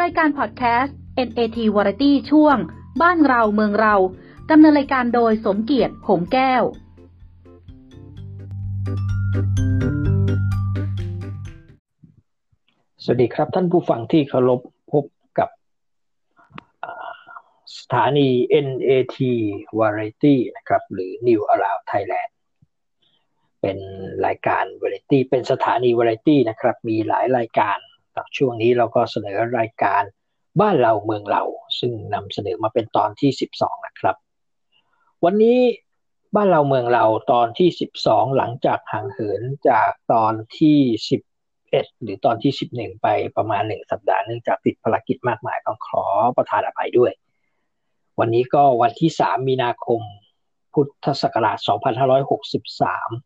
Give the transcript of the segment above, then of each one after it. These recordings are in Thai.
รายการพอดแคสต์ NAT Variety ช่วง บ้านเราเมืองเราดำเนินรายการโดยสมเกียรติหงแก้ว สวัสดีครับท่านผู้ฟังที่เคารพพบกับสถานี NAT Variety นะครับ หรือ New Around Thailand เป็นรายการ Variety เป็นสถานี Variety นะครับ มีหลายรายการ ช่วงนี้เราก็เสนอรายการบ้านเราเมืองเรา ซึ่งนำเสนอมาเป็นตอนที่ 12 นะครับ วันนี้บ้านเราเมืองเราตอนที่ 12 หลังจากห่างเหินจากตอนที่ 11 หรือตอนที่ 11 ไปประมาณ 1 สัปดาห์เนื่องจากติดภารกิจมากมายต้องขอประทานอภัยด้วย วันนี้ก็วันที่ 3 มีนาคม พุทธศักราช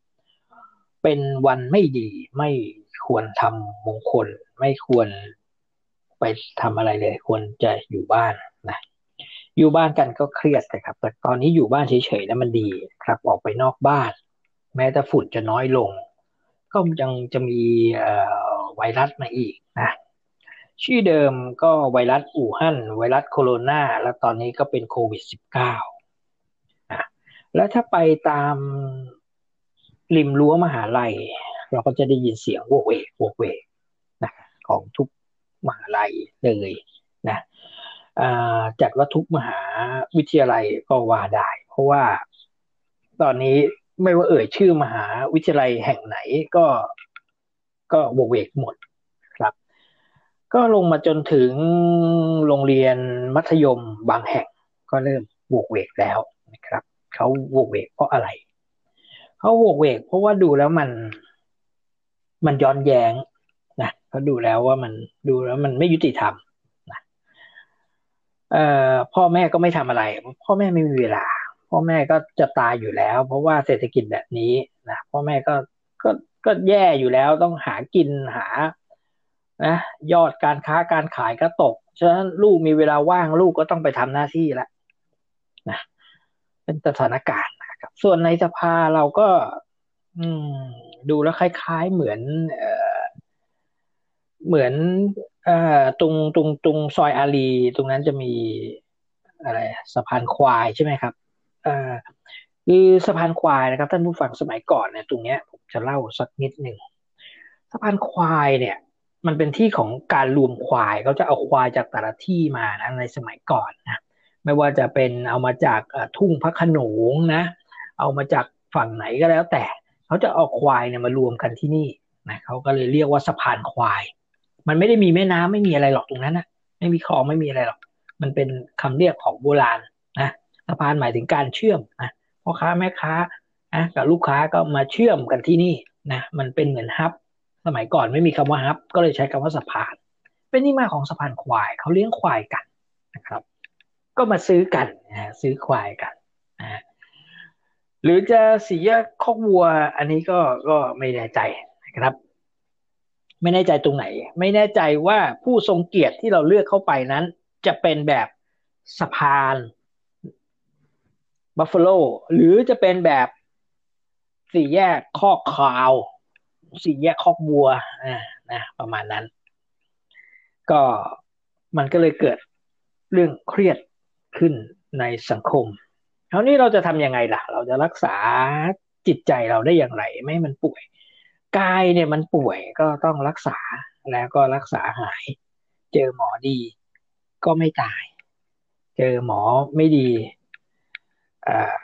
2563 เป็นวันไม่ดีไม่ ควรทำมงคล ไม่ควรไปทำอะไรเลย ควรจะอยู่บ้านนะอยู่บ้านกันก็เครียดนะครับแต่ตอนนี้อยู่บ้านเฉยๆนะมันดีครับ ออกไปนอกบ้าน แม้แต่ฝุ่นจะน้อยลง ก็ยังจะมีไวรัสมาอีกนะชื่อเดิมก็ไวรัสอู่ฮั่นไวรัสโคโรนาแล้วตอนนี้ก็เป็นโควิด -19 นะแล้วถ้าไปตามริมรั้วมหาลัย เราก็จะได้ยินเสียงโวกเวกโวกเวกนะของทุกมหาลัยเลยนะจัดว่าทุกมหาวิทยาลัยก็ว่าได้ เพราะว่าตอนนี้ไม่ว่าเอ่ยชื่อมหาวิทยาลัยแห่งไหนก็ก็โวกเวกหมดครับ ก็ลงมาจนถึงโรงเรียนมัธยมบางแห่งก็เริ่มโวกเวกแล้วนะครับเขาโวกเวกเพราะอะไรเขาโวกเวกเพราะว่าดูแล้วมัน มันย้อนแย้งนะเขาดูแล้วว่ามันดูแล้วมันไม่ยุติธรรมนะเอ่อพ่อแม่ก็ไม่ทำอะไร พ่อแม่ไม่มีเวลา พ่อแม่ก็จะตายอยู่แล้ว เพราะว่าเศรษฐกิจแบบนี้นะพ่อแม่ก็ก็ก็แย่อยู่แล้วต้องหากินหานะยอดการค้าการขายก็ตกฉะนั้นลูกมีเวลาว่างลูกก็ต้องไปทำหน้าที่แล้วนะเป็นสถานการณ์นะครับ ส่วนในสภาเราก็ อืม ดูแล้วคล้ายๆเหมือน เอ่อ เหมือนอตรงตรงตรงซอยอารีตรงนั้นจะมีอะไรสะพานควายใช่ไหมครับอคือสะพานควายนะครับ ท่านผู้ฟังสมัยก่อนเนี่ยตรงเนี้ยผมจะเล่าสักนิดหนึ่งสะพานควายเนี่ย มันเป็นที่ของการรวมควายเขาจะเอาควายจากแต่ละที่มานะในสมัยก่อนนะไม่ว่าจะเป็นเอามาจากทุ่งพระขนงนะ เอามาจากฝั่งไหนก็แล้วแต่ เขาจะเอาควายเนี่ยมารวมกันที่นี่นะเขาก็เลยเรียกว่าสะพานควาย มันไม่ได้มีแม่น้ำไม่มีอะไรหรอกตรงนั้นนะไม่มีคลองไม่มีอะไรหรอก มันเป็นคำเรียกของโบราณนะสะพานหมายถึงการเชื่อมนะพ่อค้าแม่ค้านะกับลูกค้าก็มาเชื่อมกันที่นี่นะมันเป็นเหมือนฮับ สมัยก่อนไม่มีคำว่าฮับ ก็เลยใช้คำว่าสะพาน เป็นที่มาของสะพานควายเขาเลี้ยงควายกันนะครับ ก็มาซื้อกันนะซื้อควายกันนะ หรือจะสีแยกคอกวัว อันนี้ก็ก็ไม่แน่ใจนะครับ ไม่แน่ใจตรงไหน ไม่แน่ใจว่าผู้ทรงเกียรติที่เราเลือกเข้าไปนั้น จะเป็นแบบสะพานบัฟฟาโลหรือจะเป็นแบบสี่แยกคอกขาว สี่แยกคอกบัวอ่านะ ประมาณนั้น ก็มันก็เลยเกิดเรื่องเครียดขึ้นในสังคม คราวนี้เราจะทำยังไงล่ะ เราจะรักษาจิตใจเราได้อย่างไร ไม่มันป่วย กายเนี่ยมันป่วยก็ต้องรักษาแล้วก็รักษาหาย เจอหมอดีก็ไม่ตาย เจอหมอไม่ดีอ่า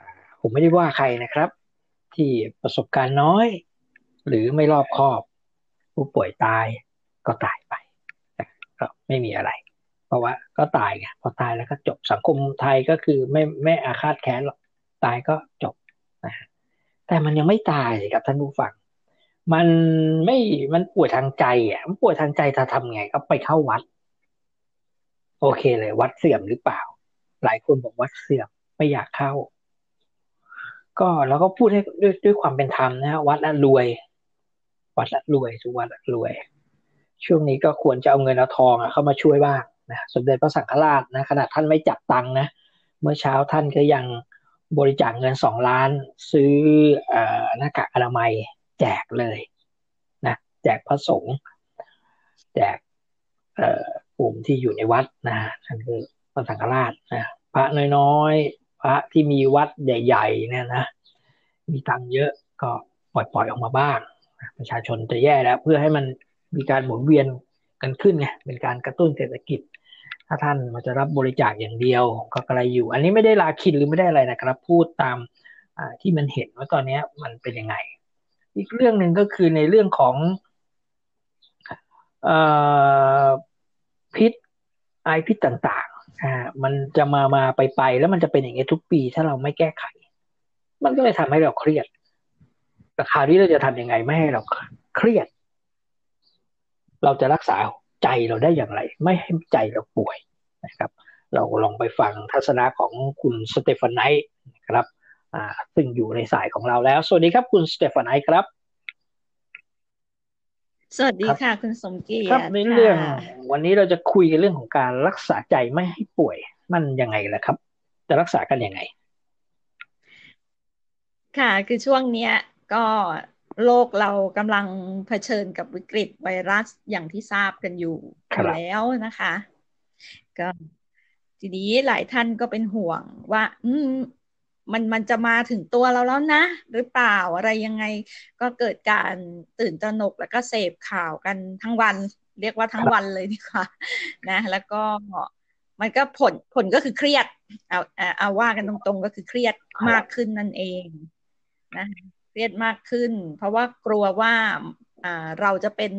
ผมไม่ได้ว่าใครนะครับ ที่ประสบการณ์น้อย หรือไม่รอบคอบ ผู้ป่วยตายก็ตายไปก็ไม่มีอะไร เพราะว่าก็ตายไงพอตายแล้วก็จบสังคมไทยก็คือไม่ไม่อาฆาตแค้นหรอกตายก็จบนะแต่มันยังไม่ตายครับท่านผู้ฟัง มันไม่มันป่วยทางใจอะมันป่วยทางใจถ้าทำไงก็ไปเข้าวัด โอเคเลย วัดเสื่อมหรือเปล่า หลายคนบอกวัดเสื่อมไม่อยากเข้า ก็แล้วก็พูดให้ด้วยด้วยความเป็นธรรมนะวัดละรวย วัดละรวยทุกวัดละรวย ช่วงนี้ก็ควรจะเอาเงินเอาทองอะเข้ามาช่วยบ้าง นะสมเด็จพระสังฆราชนะขณะท่านไม่จับตังค์นะเมื่อเช้าท่านก็ยังบริจาคเงินสองล้าน ซื้ออหน้ากากอนามัยแจกเลยนะแจกพระสงฆ์แจกภูมิที่อยู่ในวัดนะท่านคือพระสังฆราชนะพระน้อยๆ พระที่มีวัดใหญ่ๆเนี่ยนะมีตังค์เยอะก็ปล่อยปล่อยออกมาบ้าง ประชาชนจะแย่แล้ว เพื่อให้มันมีการหมุนเวียนกันขึ้นไงเป็นการกระตุ้นเศรษฐกิจ ถ้าท่านมาจะรับบริจาคอย่างเดียวก็กระไรอยู่ อันนี้ไม่ได้ลาคิดหรือไม่ได้อะไรนะครับ พูดตามที่มันเห็นว่าตอนนี้มันเป็นยังไง อีกเรื่องหนึ่งก็คือในเรื่องของอพิษไอพิษต่างๆอ่ามันจะมามาไปไปแล้วมันจะเป็นอย่างนี้ทุกปี ถ้าเราไม่แก้ไข มันก็เลยทำให้เราเครียดแต่คราวนี้เราจะทำยังไงไม่ให้เราเครียด เราจะรักษา ใจเราได้อย่างไร ไม่ให้ใจเราป่วยนะครับ เราลองไปฟังทัศนะของคุณสเตฟานไนท์นะครับอ่าซึ่งอยู่ในสายของเราแล้ว สวัสดีครับคุณสเตฟานไนท์ครับ สวัสดีค่ะ คุณสมเกียรติครับในเรื่อง วันนี้เราจะคุยกันเรื่องของการรักษาใจไม่ให้ป่วยมันยังไงล่ะครับ จะรักษากันยังไง ค่ะ คือช่วงเนี้ยก็ โลกเรากำลังเผชิญกับวิกฤตไวรัสอย่างที่ทราบกันอยู่แล้วนะคะ ก็ทีนี้หลายท่านก็เป็นห่วงว่า อืมมันมันจะมาถึงตัวเราแล้วนะ หรือเปล่าอะไรยังไง ก็เกิดการตื่นตระหนกแล้วก็เสพข่าวกันทั้งวัน เรียกว่าทั้งวันเลยดีกว่า นะ แล้วก็มันก็ผลผลก็คือเครียด เอาเอาว่ากันตรงๆก็คือเครียดมากขึ้นนั่นเองนะ เครียดมากขึ้น เพราะว่ากลัวว่าเราจะเป็น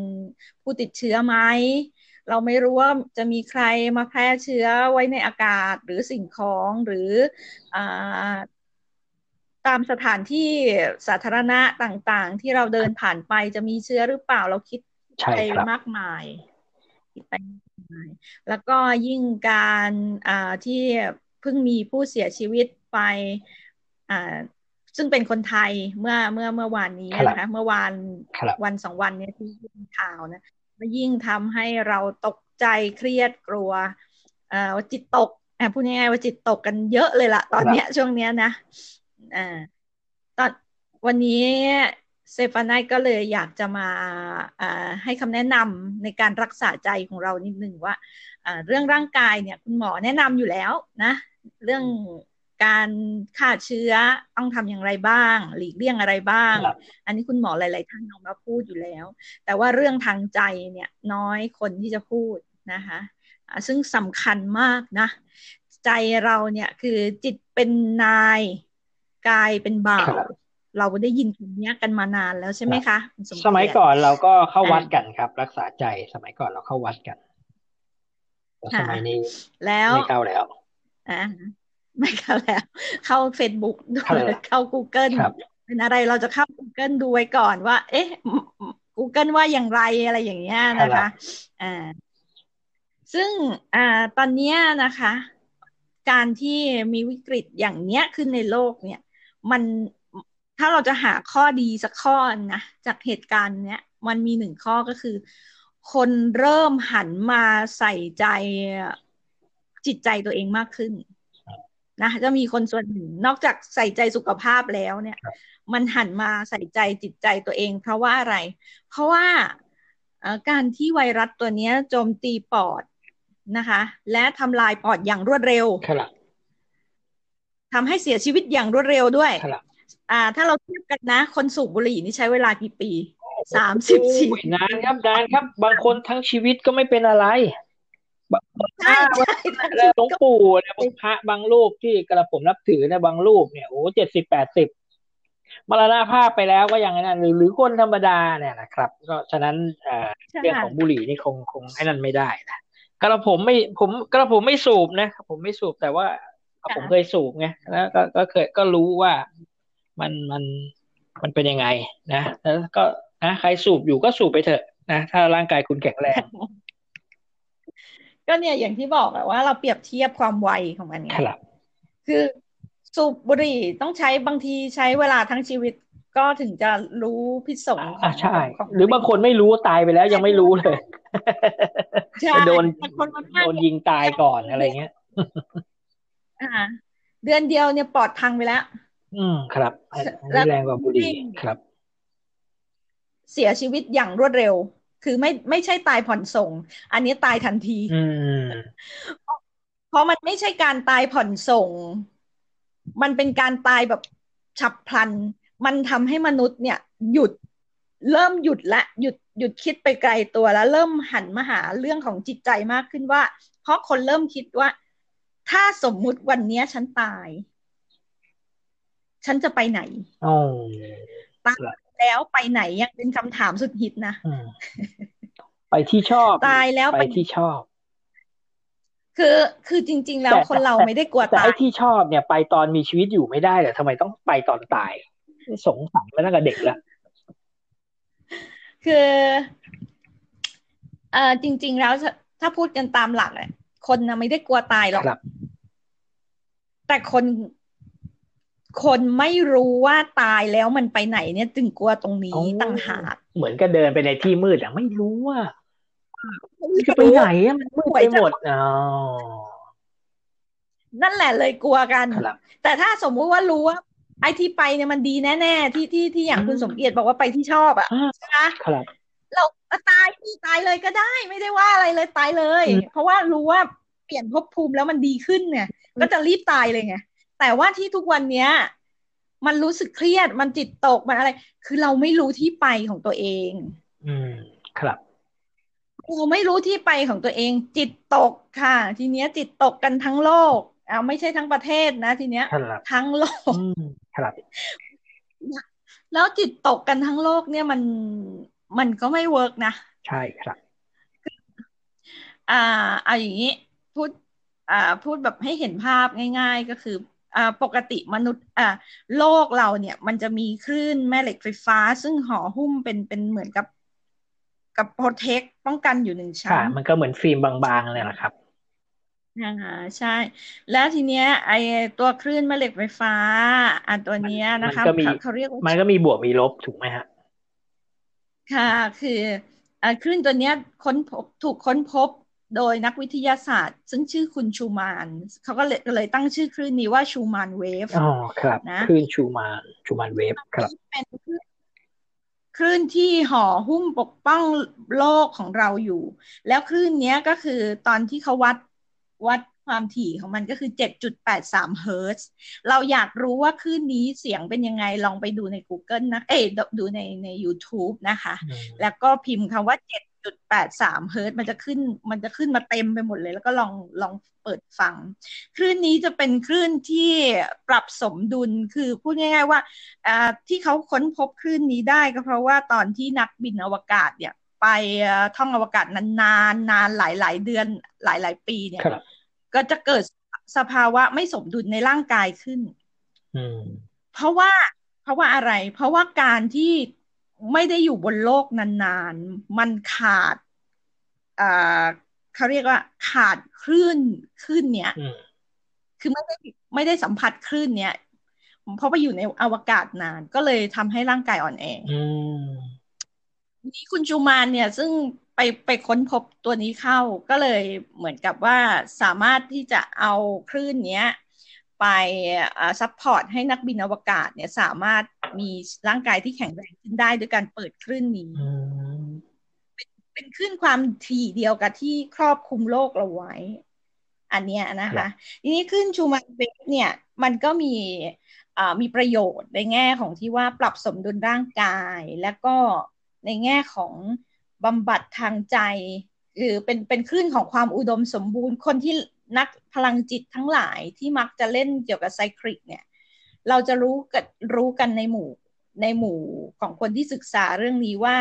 ผู้ติดเชื้อไหมเราไม่รู้ว่าจะมีใครมาแพร่เชื้อไว้ในอากาศหรือสิ่งของหรืออตามสถานที่สาธารณะต่างๆ ที่เราเดินผ่านไปจะมีเชื้อหรือเปล่าเราคิดไปมากมายคิดไปมากมาย แล้วก็ยิ่งการที่เพิ่งมีผู้เสียชีวิตไป ซึ่งเป็นคนไทยเมื่อเมื่อเมื่อวานนี้นะคะเมื่อวานวันสองวันนี้ที่ข่าวนะมยิ่งทำให้เราตกใจเครียดกลัวว่าจิตตกพูดง่ายๆว่าจิตตกกันเยอะเลยละตอนเนี้ยช่วงเนี้ยนะอ่าตอนวันนี้เซฟานายก็เลยอยากจะมาให้คำแนะนำในการรักษาใจของเรานิดนึงว่าเรื่องร่างกายเนี่ยคุณหมอแนะนำอยู่แล้วนะ เรื่อง การฆ่าเชื้อต้องทำอย่างไรบ้าง หลีกเลี่ยงอะไรบ้าง อันนี้คุณหมอหลาย ๆ ท่านออกมาพูดอยู่แล้ว แต่ว่าเรื่องทางใจเนี่ยน้อยคนที่จะพูดนะคะซึ่งสำคัญมากนะ ใจเราเนี่ยคือจิตเป็นนายกายเป็นบ่าวเราได้ยินคำนี้กันมานานแล้วใช่ไหมคะสมัยก่อนเราก็เข้าวัดกันครับ รักษาใจสมัยก่อนเราเข้าวัดกันสมัยนี้แล้วไม่เข้าแล้วอ่า ไม่เข้าแล้ว เข้าเฟซบุ๊กเข้า Google เป็นอะไรเราจะเข้า Google ดูไว้ก่อนว่า เอ๊ะ Google ว่าอย่างไรอะไรอย่างเงี้ยนะคะอ่าซึ่งอ่าตอนนี้นะคะ การที่มีวิกฤตอย่างเนี้ยขึ้นในโลกเนี่ย มันถ้าเราจะหาข้อดีสักข้อนะจากเหตุการณ์เนี้ยมันมีหนึ่งข้อก็คือ คนเริ่มหันมาใส่ใจจิตใจตัวเองมากขึ้น นะจะมีคนส่วนหนึ่งนอกจากใส่ใจสุขภาพแล้วเนี่ย มันหันมาใส่ใจจิตใจตัวเอง เพราะว่าอะไร เพราะว่าการที่ไวรัสตัวนี้โจมตีปอดนะคะ และทำลายปอดอย่างรวดเร็วทำให้เสียชีวิตอย่างรวดเร็วด้วยอ่า ถ้าเราเทียบกันนะ คนสูบบุหรี่นี่ใช้เวลากี่ปีสามสิบสี่นานครับนานครับ บางคนทั้งชีวิตก็ไม่เป็นอะไร ใช่ใช่หลวงปู่เนี่ยพระบางรูปที่กระผมนับถือเนี่ยบางรูปเนี่ยโอ้เจ็ดสิบแปดสิบมรณภาพไปแล้วก็อย่างนั้นหรือหรือคนธรรมดาเนี่ยนะครับ ก็ฉะนั้นเรื่องของบุหรี่นี่คงคงให้นั่นไม่ได้นะกระผมไม่ผมกระผมไม่สูบนะผมไม่สูบแต่ว่าผมเคยสูบไงแล้วก็ก็เคยก็รู้ว่ามันมันมันเป็นยังไงนะแล้วก็นะใครสูบอยู่ก็สูบไปเถอะนะถ้าร่างกายคุณแข็งแรง ก็เนี่ยอย่างที่บอกแหละว่าเราเปรียบเทียบความไวของมันเนี่ยครับคือสูบบุหรี่ต้องใช้บางทีใช้เวลาทั้งชีวิตก็ถึงจะรู้พิษสงอ่าใช่ หรือบางคนไม่รู้ตายไปแล้วยังไม่รู้เลยโดนโดนยิงตายก่อนอะไรเงี้ยอ่า เดือนเดียวเนี่ยปอดพังไปแล้ว อืมครับแรงกว่าบุหรี่ครับ เสียชีวิตอย่างรวดเร็ว คือไม่ไม่ใช่ตายผ่อนส่ง อันนี้ตายทันทีอืมเพราะมันไม่ใช่การตายผ่อนส่ง มันเป็นการตายแบบฉับพลัน มันทำให้มนุษย์เนี่ย หยุดเริ่มหยุดละหยุดหยุดคิดไปไกลตัวแล้ว เริ่มหันมาหาเรื่องของจิตใจมากขึ้นว่า เพราะคนเริ่มคิดว่า ถ้าสมมุติวันนี้ฉันตาย ฉันจะไปไหนอ๋อตาย แล้วไปไหนยังเป็นคำถามสุดฮิตนะอืมไปที่ชอบตายแล้วไปไปที่ชอบ คือคือจริง ๆ แล้วแต่คนเราแต่ไม่ได้กลัวแต่ตาไอ้ยที่ชอบเนี่ย ไปตอนมีชีวิตอยู่ไม่ได้เหรอทำไมต้องไปตอนตาย สงสัยมาตั้งแต่เด็กแล้วคือเอ่อจริง ๆ แล้วถ้าถ้าพูดกันตามหลักอะคนนะไม่ได้กลัวตายหรอกครับแต่คน คนไม่รู้ว่าตายแล้วมันไปไหนเนี่ยจึงกลัวตรงนี้อ๋อต่างหากเหมือนกับเดินไปในที่มืดอะไม่รู้ว่าจะไปไหนอะมันมืดไปหมดอ๋อนั่นแหละเลยกลัวกันครับแต่ถ้าสมมุติว่ารู้ว่าไอ้ที่ไปเนี่ยมันดีแน่ๆที่ที่ที่อย่างคุณอืมสมเกียรติบอกว่าไปที่ชอบอะอ่าใช่ไหมครับเราตายที่ตายเลยก็ได้ ไม่ได้ว่าอะไรเลยตายเลยอืมเพราะว่ารู้ว่าเปลี่ยนภพภูมิแล้วมันดีขึ้นเนี่ยก็จะรีบตายเลยไง แต่ว่าที่ทุกวันเนี้ย มันรู้สึกเครียดมันจิตตกมันอะไร คือเราไม่รู้ที่ไปของตัวเอง อืมครับเราไม่รู้ที่ไปของตัวเอง จิตตกค่ะ ทีเนี้ย จิตตกกันทั้งโลกอ่าไม่ใช่ทั้งประเทศนะ ทีเนี้ยครับทั้งโลกอืมครับแล้วจิตตกกันทั้งโลกเนี่ยมันมันก็ไม่เวิร์กนะ ใช่ครับ อ่าเอาอย่างนี้พูดอ่าพูดแบบให้เห็นภาพง่าย ๆ ก็คืออ่า ปกติมนุษย์อ่าโลกเราเนี่ย มันจะมีคลื่นแม่เหล็กไฟฟ้า ซึ่งห่อหุ้มเป็นเป็นเหมือนกับกับโปรเทคป้องกันอยู่หนึ่งชั้ค่ะนมันก็เหมือนฟิล์มบางๆเลยนะครับอ่าใช่ แล้วทีเนี้ย ไอตัวคลื่นแม่เหล็กไฟฟ้าอันตัวเนี้ยมันะนคะก็มีเขาเขาเรียกว่ามันก็มีบวกมีลบถูกไหมฮะค่ะ คืออ่าคลื่นตัวเนี้ยค้นพบถูกค้นพบ โดยนักวิทยาศาสตร์ ซึ่งชื่อคุณชูมานเขาก็เลยเลยตั้งชื่อคลื่นนี้ว่า Schumann wave อ๋อครับนะคลื่น Schumann Schumann wave ครับเป็นคลื่นคลื่นที่ห่อหุ้มปกป้องโลกของเราอยู่ แล้วคลื่นเนี้ยก็คือตอนที่เขาวัดวัดความถี่ของมันก็คือ 7.83 เฮิร์ตซ์เราอยากรู้ว่าคลื่นนี้เสียงเป็นยังไงลองไปดูใน Google นะ เอ้ยดูในใน YouTube นะคะอืมแล้วก็พิมพ์คำว่า 7.83เฮิร์ตซ์มันจะขึ้น มันจะขึ้นมาเต็มไปหมดเลย แล้วก็ลองลองเปิดฟัง คลื่นนี้จะเป็นคลื่นที่ปรับสมดุลคือพูดง่าย ๆ ว่าอ่าที่เขาค้นพบคลื่นนี้ได้ก็เพราะว่าตอนที่นักบินอวกาศเนี่ยไปเอ่อท่องอวกาศนานๆนานหลายๆเดือนหลาย ๆ ปีเนี่ยครับก็จะเกิดสภาวะไม่สมดุลในร่างกายขึ้นอืมเพราะว่าเพราะว่าอะไร เพราะว่าการที่ ไม่ได้อยู่บนโลกนานๆ มันขาดอ่าเขาเรียกว่าขาดคลื่นคลื่นเนี้ยอืมคือไม่ได้ไม่ได้สัมผัสคลื่นเนี้ยเพราะไปอยู่ในอวกาศนาน ก็เลยทำให้ร่างกายอ่อนแออืมนี่คุณชูมานเนี่ย ซึ่งไปไปค้นพบตัวนี้เข้า ก็เลยเหมือนกับว่าสามารถที่จะเอาคลื่นเนี้ย ไปซัพพอร์ตให้นักบินอวกาศเนี่ยสามารถมีร่างกายที่แข็งแรงขึ้นได้ด้วยการเปิดคลื่นนี้อืมเป็นคลื่นความถี่เดียวกับที่ครอบคลุมโลกเราไว้ อันเนี้ยนะคะ ทีนี้คลื่น Schumann wave เนี่ย มันก็มีอ่ามีประโยชน์ในแง่ของที่ว่าปรับสมดุลร่างกาย แล้วก็ในแง่ของบำบัดทางใจ หรือเป็นเป็นคลื่นของความอุดมสมบูรณ์คนที่ นักพลังจิตทั้งหลายที่มักจะเล่นเกี่ยวกับไซคลิกเนี่ย เราจะรู้กันรู้กันในหมู่ในหมู่ของคนที่ศึกษาเรื่องนี้ว่า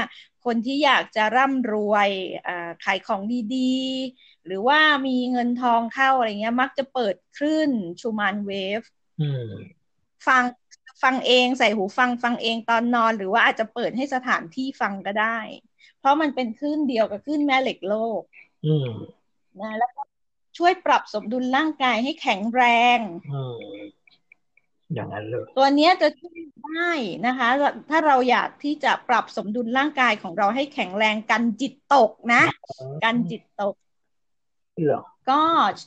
คนที่อยากจะร่ำรวยอ่าขายของดีๆ หรือว่ามีเงินทองเข้าอะไรเงี้ย มักจะเปิดคลื่นชูมานเวฟอืมฟังฟังเองใส่หูฟังฟังเองตอนนอน หรือว่าอาจจะเปิดให้สถานที่ฟังก็ได้ เพราะมันเป็นคลื่นเดียวกับคลื่นแม่เหล็กโลกอืมนะแล้วก็ ช่วยปรับสมดุลร่างกายให้แข็งแรงอืมอย่างนั้นเลยตัวเนี้ยจะช่วยได้นะคะ ถ้าเราอยากที่จะปรับสมดุลร่างกายของเราให้แข็งแรงกันจิตตกนะ กันจิตตกเหรอก็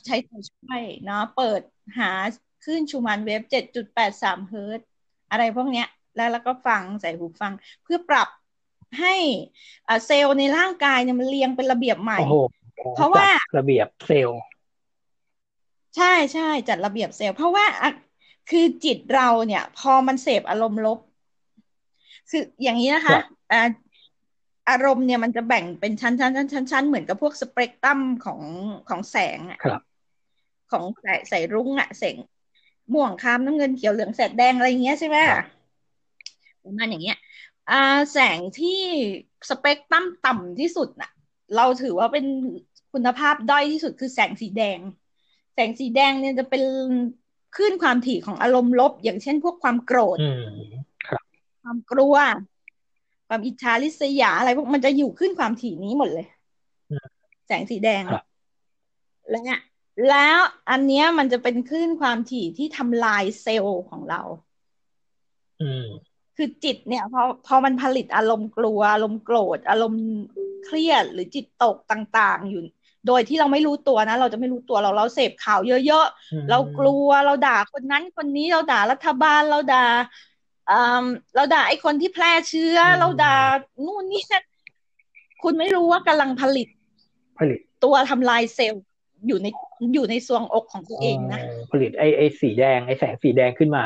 ใช้ตัวช่วยเนาะเปิดหาคลื่น Schumann wave 7.83เฮิรตซ์อะไรพวกเนี้ย แล้วแล้วก็ฟังใส่หูฟัง เพื่อปรับให้เซลล์ในร่างกายเนี่ยมันเรียงเป็นระเบียบใหม่ เพราะว่าระเบียบเซลล์ ใช่ใช่จัดระเบียบเซลล์เพราะว่าคือจิตเราเนี่ย พอมันเสพอารมณ์ลบ คืออย่างนี้นะคะอ่าอารมณ์เนี่ยมันจะแบ่งเป็นชั้นชั้นชั้นชั้นชั้นเหมือนกับพวกสเปกตรัมของของแสงอะของสายสายรุ้งอะแสงม่วงคามน้ำเงินเขียวเหลืองแสดแดงอะไรอย่างเงี้ยใช่ไหมประมาณอย่างเงี้ยอ่าแสงที่สเปกตรัมต่ำที่สุดน่ะ เราถือว่าเป็นคุณภาพด้อยที่สุดคือแสงสีแดง แสงสีแดงเนี่ยจะเป็นคลื่นความถี่ของอารมณ์ลบ อย่างเช่นพวกความโกรธความกลัว ความอิจฉาริษยาอะไรพวกมันจะอยู่ขึ้นความถี่นี้หมดเลย แสงสีแดงแล้วเนี่ยแล้วอันเนี้ยมันจะเป็นคลื่นความถี่ที่ทำลายเซลล์ของเราอืมคือจิตเนี่ยพอพอมันผลิตอารมณ์กลัว อารมณ์โกรธ อารมณ์เครียดหรือจิตตกต่าง ๆ อยู่ โดยที่เราไม่รู้ตัวนะ เราจะไม่รู้ตัวเราเราเสพข่าวเยอะๆ เรากลัวเราด่าคนนั้นคนนี้เราด่ารัฐบาลเราด่าเราด่าไอ้คนที่แพร่เชื้อ เราด่านู่นนี่คุณไม่รู้ว่ากำลังผลิต ผลิต ตัวทำลายเซลล์อยู่ในอยู่ในซวงอกของตัวเองนะ ผลิตไอ้ไอ้สีแดงไอ้แสงสีแดงขึ้นมา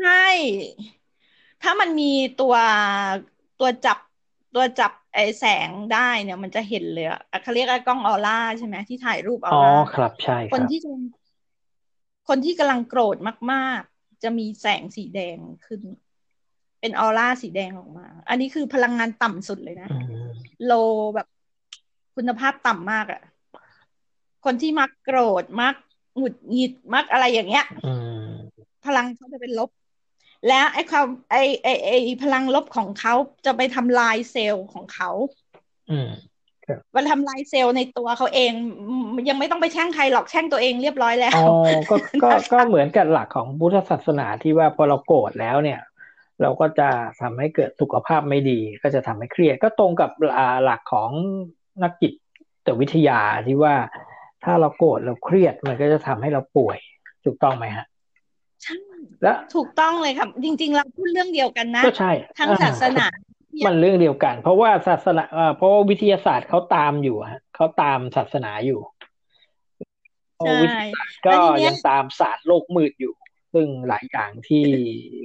ใช่ถ้ามันมีตัวตัวจับตัวจับ ไอ้แสงได้เนี่ยมันจะเห็นเลยอะเขาเรียกกล้องออร่าใช่ไหมที่ถ่ายรูปออร่าอ๋อครับใช่คนที่คนที่กำลังโกรธมากๆ จะมีแสงสีแดงขึ้น เป็นออร่าสีแดงออกมา อันนี้คือพลังงานต่ำสุดเลยนะ โลแบบคุณภาพต่ำมากอะคนที่มักโกรธมักหงุดหงิดมักอะไรอย่างเงี้ยพลังเขาจะเป็นลบ แล้วไอ้ความไอ้ไอ้ไอ้พลังลบของเขาจะไปทำลายเซลล์ของเขาอืมมันทำลายเซลล์ในตัวเขาเอง ยังไม่ต้องไปแช่งใครหรอกแช่งตัวเองเรียบร้อยแล้วอ๋อก็ก็ก็เหมือนกับหลักของพุทธศาสนาที่ว่าพอเราโกรธแล้วเนี่ย เราก็จะทำให้เกิดสุขภาพไม่ดี ก็จะทำให้เครียดก็ตรงกับหลักของนักจิตวิทยาที่ว่าถ้าเราโกรธเราเครียดมันก็จะทำให้เราป่วยถูกต้องไหมฮะใช่ แล้วถูกต้องเลยครับจริง ๆ เราพูดเรื่องเดียวกันนะก็ใช่ทั้งศาสนา มันเรื่องเดียวกัน เพราะว่าศาสนาเพราะว่าวิทยาศาสตร์เขาตามอยู่ฮะเขาตามศาสนาอยู่วิทยาศาสตร์ก็ยังตามศาสตร์โลกมืดอยู่ ซึ่งหลายอย่างที่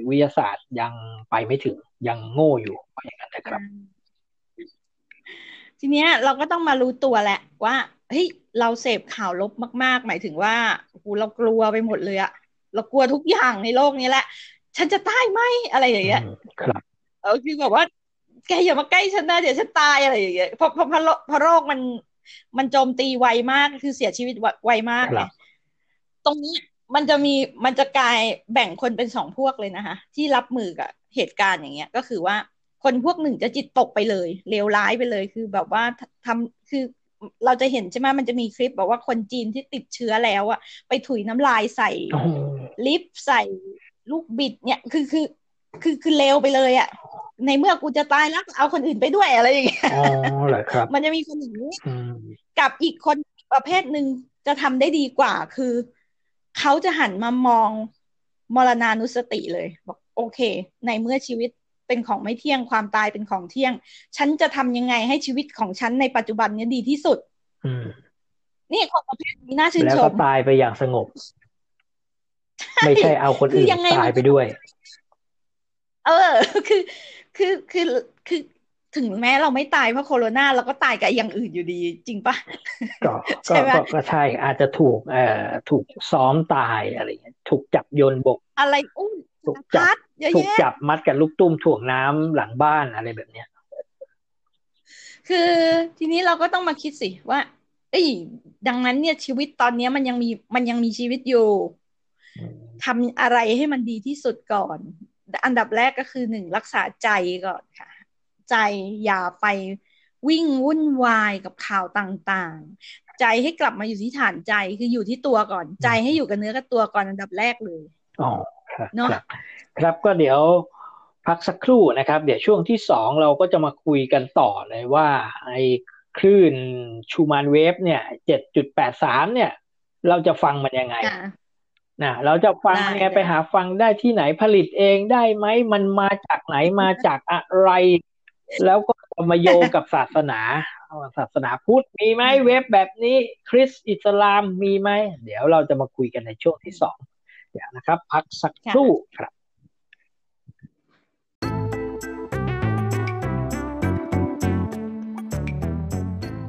วิทยาศาสตร์ยังไปไม่ถึงยังโง่อยู่อย่างนั้นนะครับ ทีเนี้ยเราก็ต้องมารู้ตัวแหละว่าเฮ้ยเราเสพข่าวลบมาก ๆ หมายถึงว่าโหเรากลัวไปหมดเลยอะ เรากลัวทุกอย่างในโลกนี้แหละ ฉันจะตายไหมอะไรอย่างเงี้ยครับเออคือแบบว่าแกอย่ามาใกล้ฉันนะเดี๋ยวฉันตายอะไรอย่างเงี้ยเพราะเพราะเพราะโรคมัน มันโจมตีไวมากคือเสียชีวิตไวมากเลยตรงนี้มันจะมีมันจะกลายแบ่งคนเป็นสองพวกเลยนะคะ ที่รับมือกับเหตุการณ์อย่างเงี้ย ก็คือว่าคนพวกหนึ่งจะจิตตกไปเลยเลวร้ายไปเลยคือแบบว่าทำคือ เราจะเห็นใช่ไหมมันจะมีคลิปบอกว่าคนจีนที่ติดเชื้อแล้วอะไปถุยน้ำลายใส่ลิฟใส่ลูกบิดเนี่ยคือคือ คือคือเลวไปเลยอะในเมื่อกูจะตายแล้วเอาคนอื่นไปด้วยอะไรอย่างเงี้ยอ๋อเหรอครับ มันจะมีคนอย่างนี้กับอีกคนประเภทหนึ่งจะทำได้ดีกว่า คือเขาจะหันมามองมรณานุสติเลย บอกโอเค ในเมื่อชีวิต เป็นของไม่เที่ยงความตายเป็นของเที่ยง ฉันจะทำยังไงให้ชีวิตของฉันในปัจจุบันนี้ดีที่สุดอืมนี่คนประเภทนี้น่าชื่นชมแล้วก็ตายไปอย่างสงบ ไม่ใช่เอาคนอื่นตายไปด้วย เออ คือ คือคือคือถึงแม้เราไม่ตายเพราะโควิดเราก็ตายกับอย่างอื่นอยู่ดี จริงปะก็ก็ก็ใช่อาจจะถูกเอ่อถูกซ้อมตายอะไรเงี้ยถูกจับโยนบก อะไรอุ้ม ถูกจับถูกจับมัดกับลูกตุ้มถ่วงน้ำหลังบ้านอะไรแบบเนี้ย คือทีนี้เราก็ต้องมาคิดสิว่า เอ้ย ดังนั้นเนี่ยชีวิตตอนนี้มันยังมีมันยังมีชีวิตอยู่ทำอะไรให้มันดีที่สุดก่อน อันดับแรกก็คือหนึ่งรักษาใจก่อนค่ะ ใจอย่าไปวิ่งวุ่นวายกับข่าวต่างๆ ใจให้กลับมาอยู่ที่ฐานใจคืออยู่ที่ตัวก่อน ใจให้อยู่กับเนื้อกับตัวก่อนอันดับแรกเลยอ๋อ ครับครับก็เดี๋ยวพักสักครู่นะครับ เดี๋ยวช่วงที่สองเราก็จะมาคุยกันต่อเลยว่าไอ้คลื่นชูมานเวฟเนี่ยเจ็ดจุดแปดสามเนี่ย เราจะฟังมันยังไงนะเราจะฟังยังไงไปหาฟังได้ที่ไหนผลิตเองได้ไหมมันมาจากไหนมาจากอะไร แล้วก็มาโยงกับศาสนาศาสนาพุทธมีไหมเว็บแบบนี้ คริสต์อิสลามมีไหม เดี๋ยวเราจะมาคุยกันในช่วงที่สอง เดี๋ยวนะครับ พักสักครู่ครับ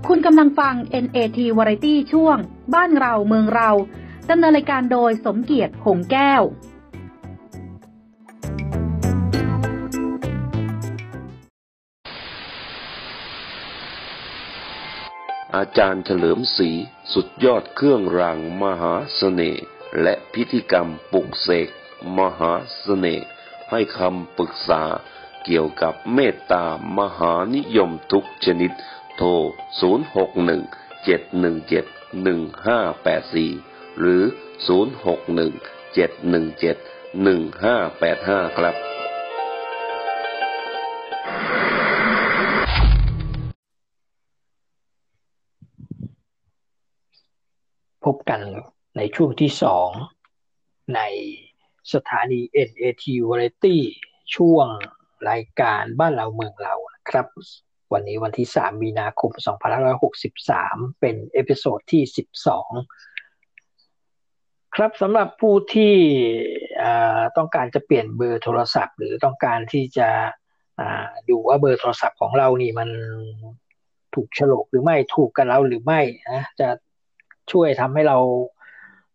คุณกำลังฟัง NAT Variety ช่วง บ้านเราเมืองเราดำเนินรายการโดยสมเกียรติหงแก้ว อาจารย์เฉลิมศรีสุดยอดเครื่องรางมหาเสน่ห์ และพิธีกรรมปลุกเสกมหาเสน่ห์ให้คำปรึกษาเกี่ยวกับเมตตามหานิยมทุกชนิด โทร 061-717-1584 หรือ 061-717-1585 ครับ พบกัน ในช่วงที่สองในสถานี NAT Variety ช่วงรายการบ้านเราเมืองเรานะครับ วันนี้วันที่ 3 มีนาคม 2563 เป็น episode ที่ 12 ครับสำหรับผู้ที่ต้องการจะเปลี่ยนเบอร์โทรศัพท์ หรือต้องการที่จะดูว่าเบอร์โทรศัพท์ของเรานี่มันถูกโฉลกหรือไม่ถูกกับเราหรือไม่นะจะช่วยทำให้เรา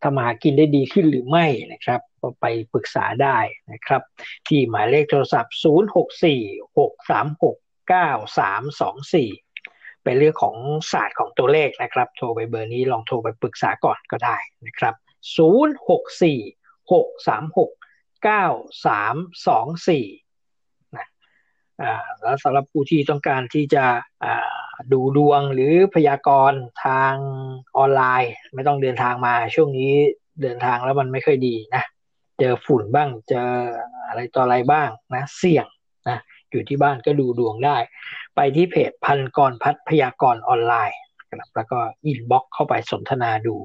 ทำมาหากินได้ดีขึ้นหรือไม่นะครับก็ไปปรึกษาได้นะครับ ที่หมายเลขโทรศัพท์ 0646369324 เป็นเรื่องของศาสตร์ของตัวเลขนะครับ โทรไปเบอร์นี้ลองโทรไปปรึกษาก่อนก็ได้นะครับ 0646369324 แล้วสำหรับผู้ที่ต้องการที่จะดูดวงหรือพยากรณ์ทางออนไลน์ ไม่ต้องเดินทางมาช่วงนี้เดินทางแล้วมันไม่ค่อยดีนะเจอฝุ่นบ้างเจออะไรต่ออะไรบ้างนะ เสี่ยงนะอยู่ที่บ้านก็ดูดวงได้ ไปที่เพจพันกรพัฒพยากรณ์ออนไลน์ครับแล้วก็อินบ็อกเข้าไปสนทนาดู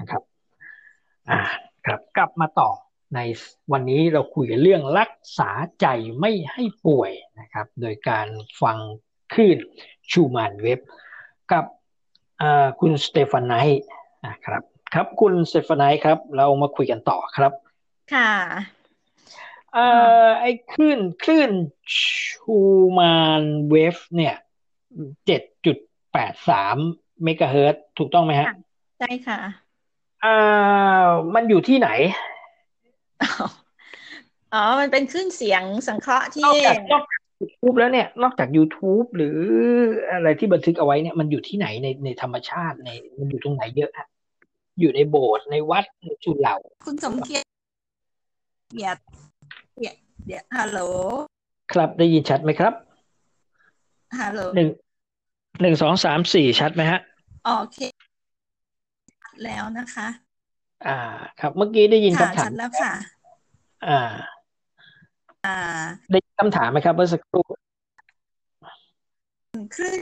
นะครับอ่าครับ กลับมาต่อ ในวันนี้เราคุยกันเรื่องรักษาใจไม่ให้ป่วยนะครับ โดยการฟังคลื่น Schumann wave กับคุณสเตฟานไนนะครับครับคุณสเตฟานไนครับ เรามาคุยกันต่อครับ ค่ะเอ่อไอ้คลื่นคลื่น Schumann wave เนี่ยเจ็ดจุดแปดสามเมกะเฮิร์ตถูกต้องไหมฮะ ใช่ค่ะอ่ามันอยู่ที่ไหน อ๋อ มันเป็นคลื่นเสียงสังเคราะห์ที่นอกจากนอกจากยูทูบแล้วเนี่ย นอกจาก YouTube หรืออะไรที่บันทึกเอาไว้เนี่ยมันอยู่ที่ไหนในในธรรมชาติในมันอยู่ตรงไหนเยอะฮะอยู่ในโบสถ์ในวัดในจุเหล่า คุณสมเกียรติเกียรติเดี๋ยวฮัลโหล ครับได้ยินชัดไหมครับฮัลโหลหนึ่งหนึ่งสองสามสี่ชัดไหมฮะ โอเค แล้วนะคะ อ่า ครับเมื่อกี้ได้ยินคำถามแล้วค่ะ อ่า อ่า ได้คำถามไหมครับเมื่อสักครู่คือ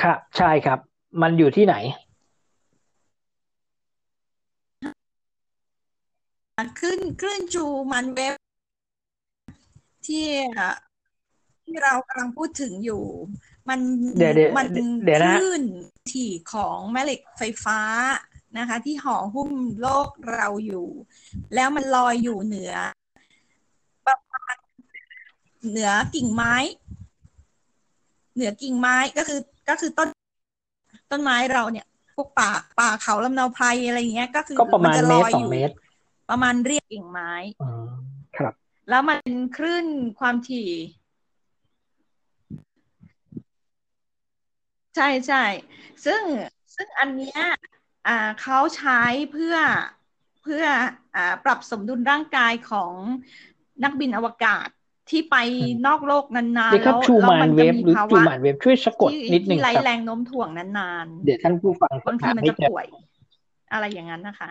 ครับ ใช่ครับ มันอยู่ที่ไหนขึ้นขึ้นจูมันเว็บ ที่ที่เรากำลังพูดถึงอยู่ มันเดี๋ยวเดี๋ยวมันเดี๋ยวนะคลื่นที่ของแม่เหล็กไฟฟ้านะคะ ที่ห่อหุ้มโลกเราอยู่ แล้วมันลอยอยู่เหนือประมาณเหนือกิ่งไม้ เหนือกิ่งไม้ก็คือก็คือต้นต้นไม้เราเนี่ยพวกป่าป่าเขาลำเนาไพรอะไรเงี้ย ก็คือก็ประมาณเมตรสองเมตร ประมาณเรียกกิ่งไม้ครับ แล้วมันคลื่นความถี่ ใช่ใช่ซึ่งซึ่งอันเนี้ยอ่าเขาใช้เพื่อเพื่ออ่าปรับสมดุลร่างกายของนักบินอวกาศที่ไปนอกโลกนานๆ แล้วแล้วมันจะมีภาวะเว็บช่วยสะกดนิดนึงครับแรงโน้มถ่วงนานๆ เดี๋ยวท่านผู้ฟังบางทีมันจะป่วย อะไรอย่างนั้นนะคะ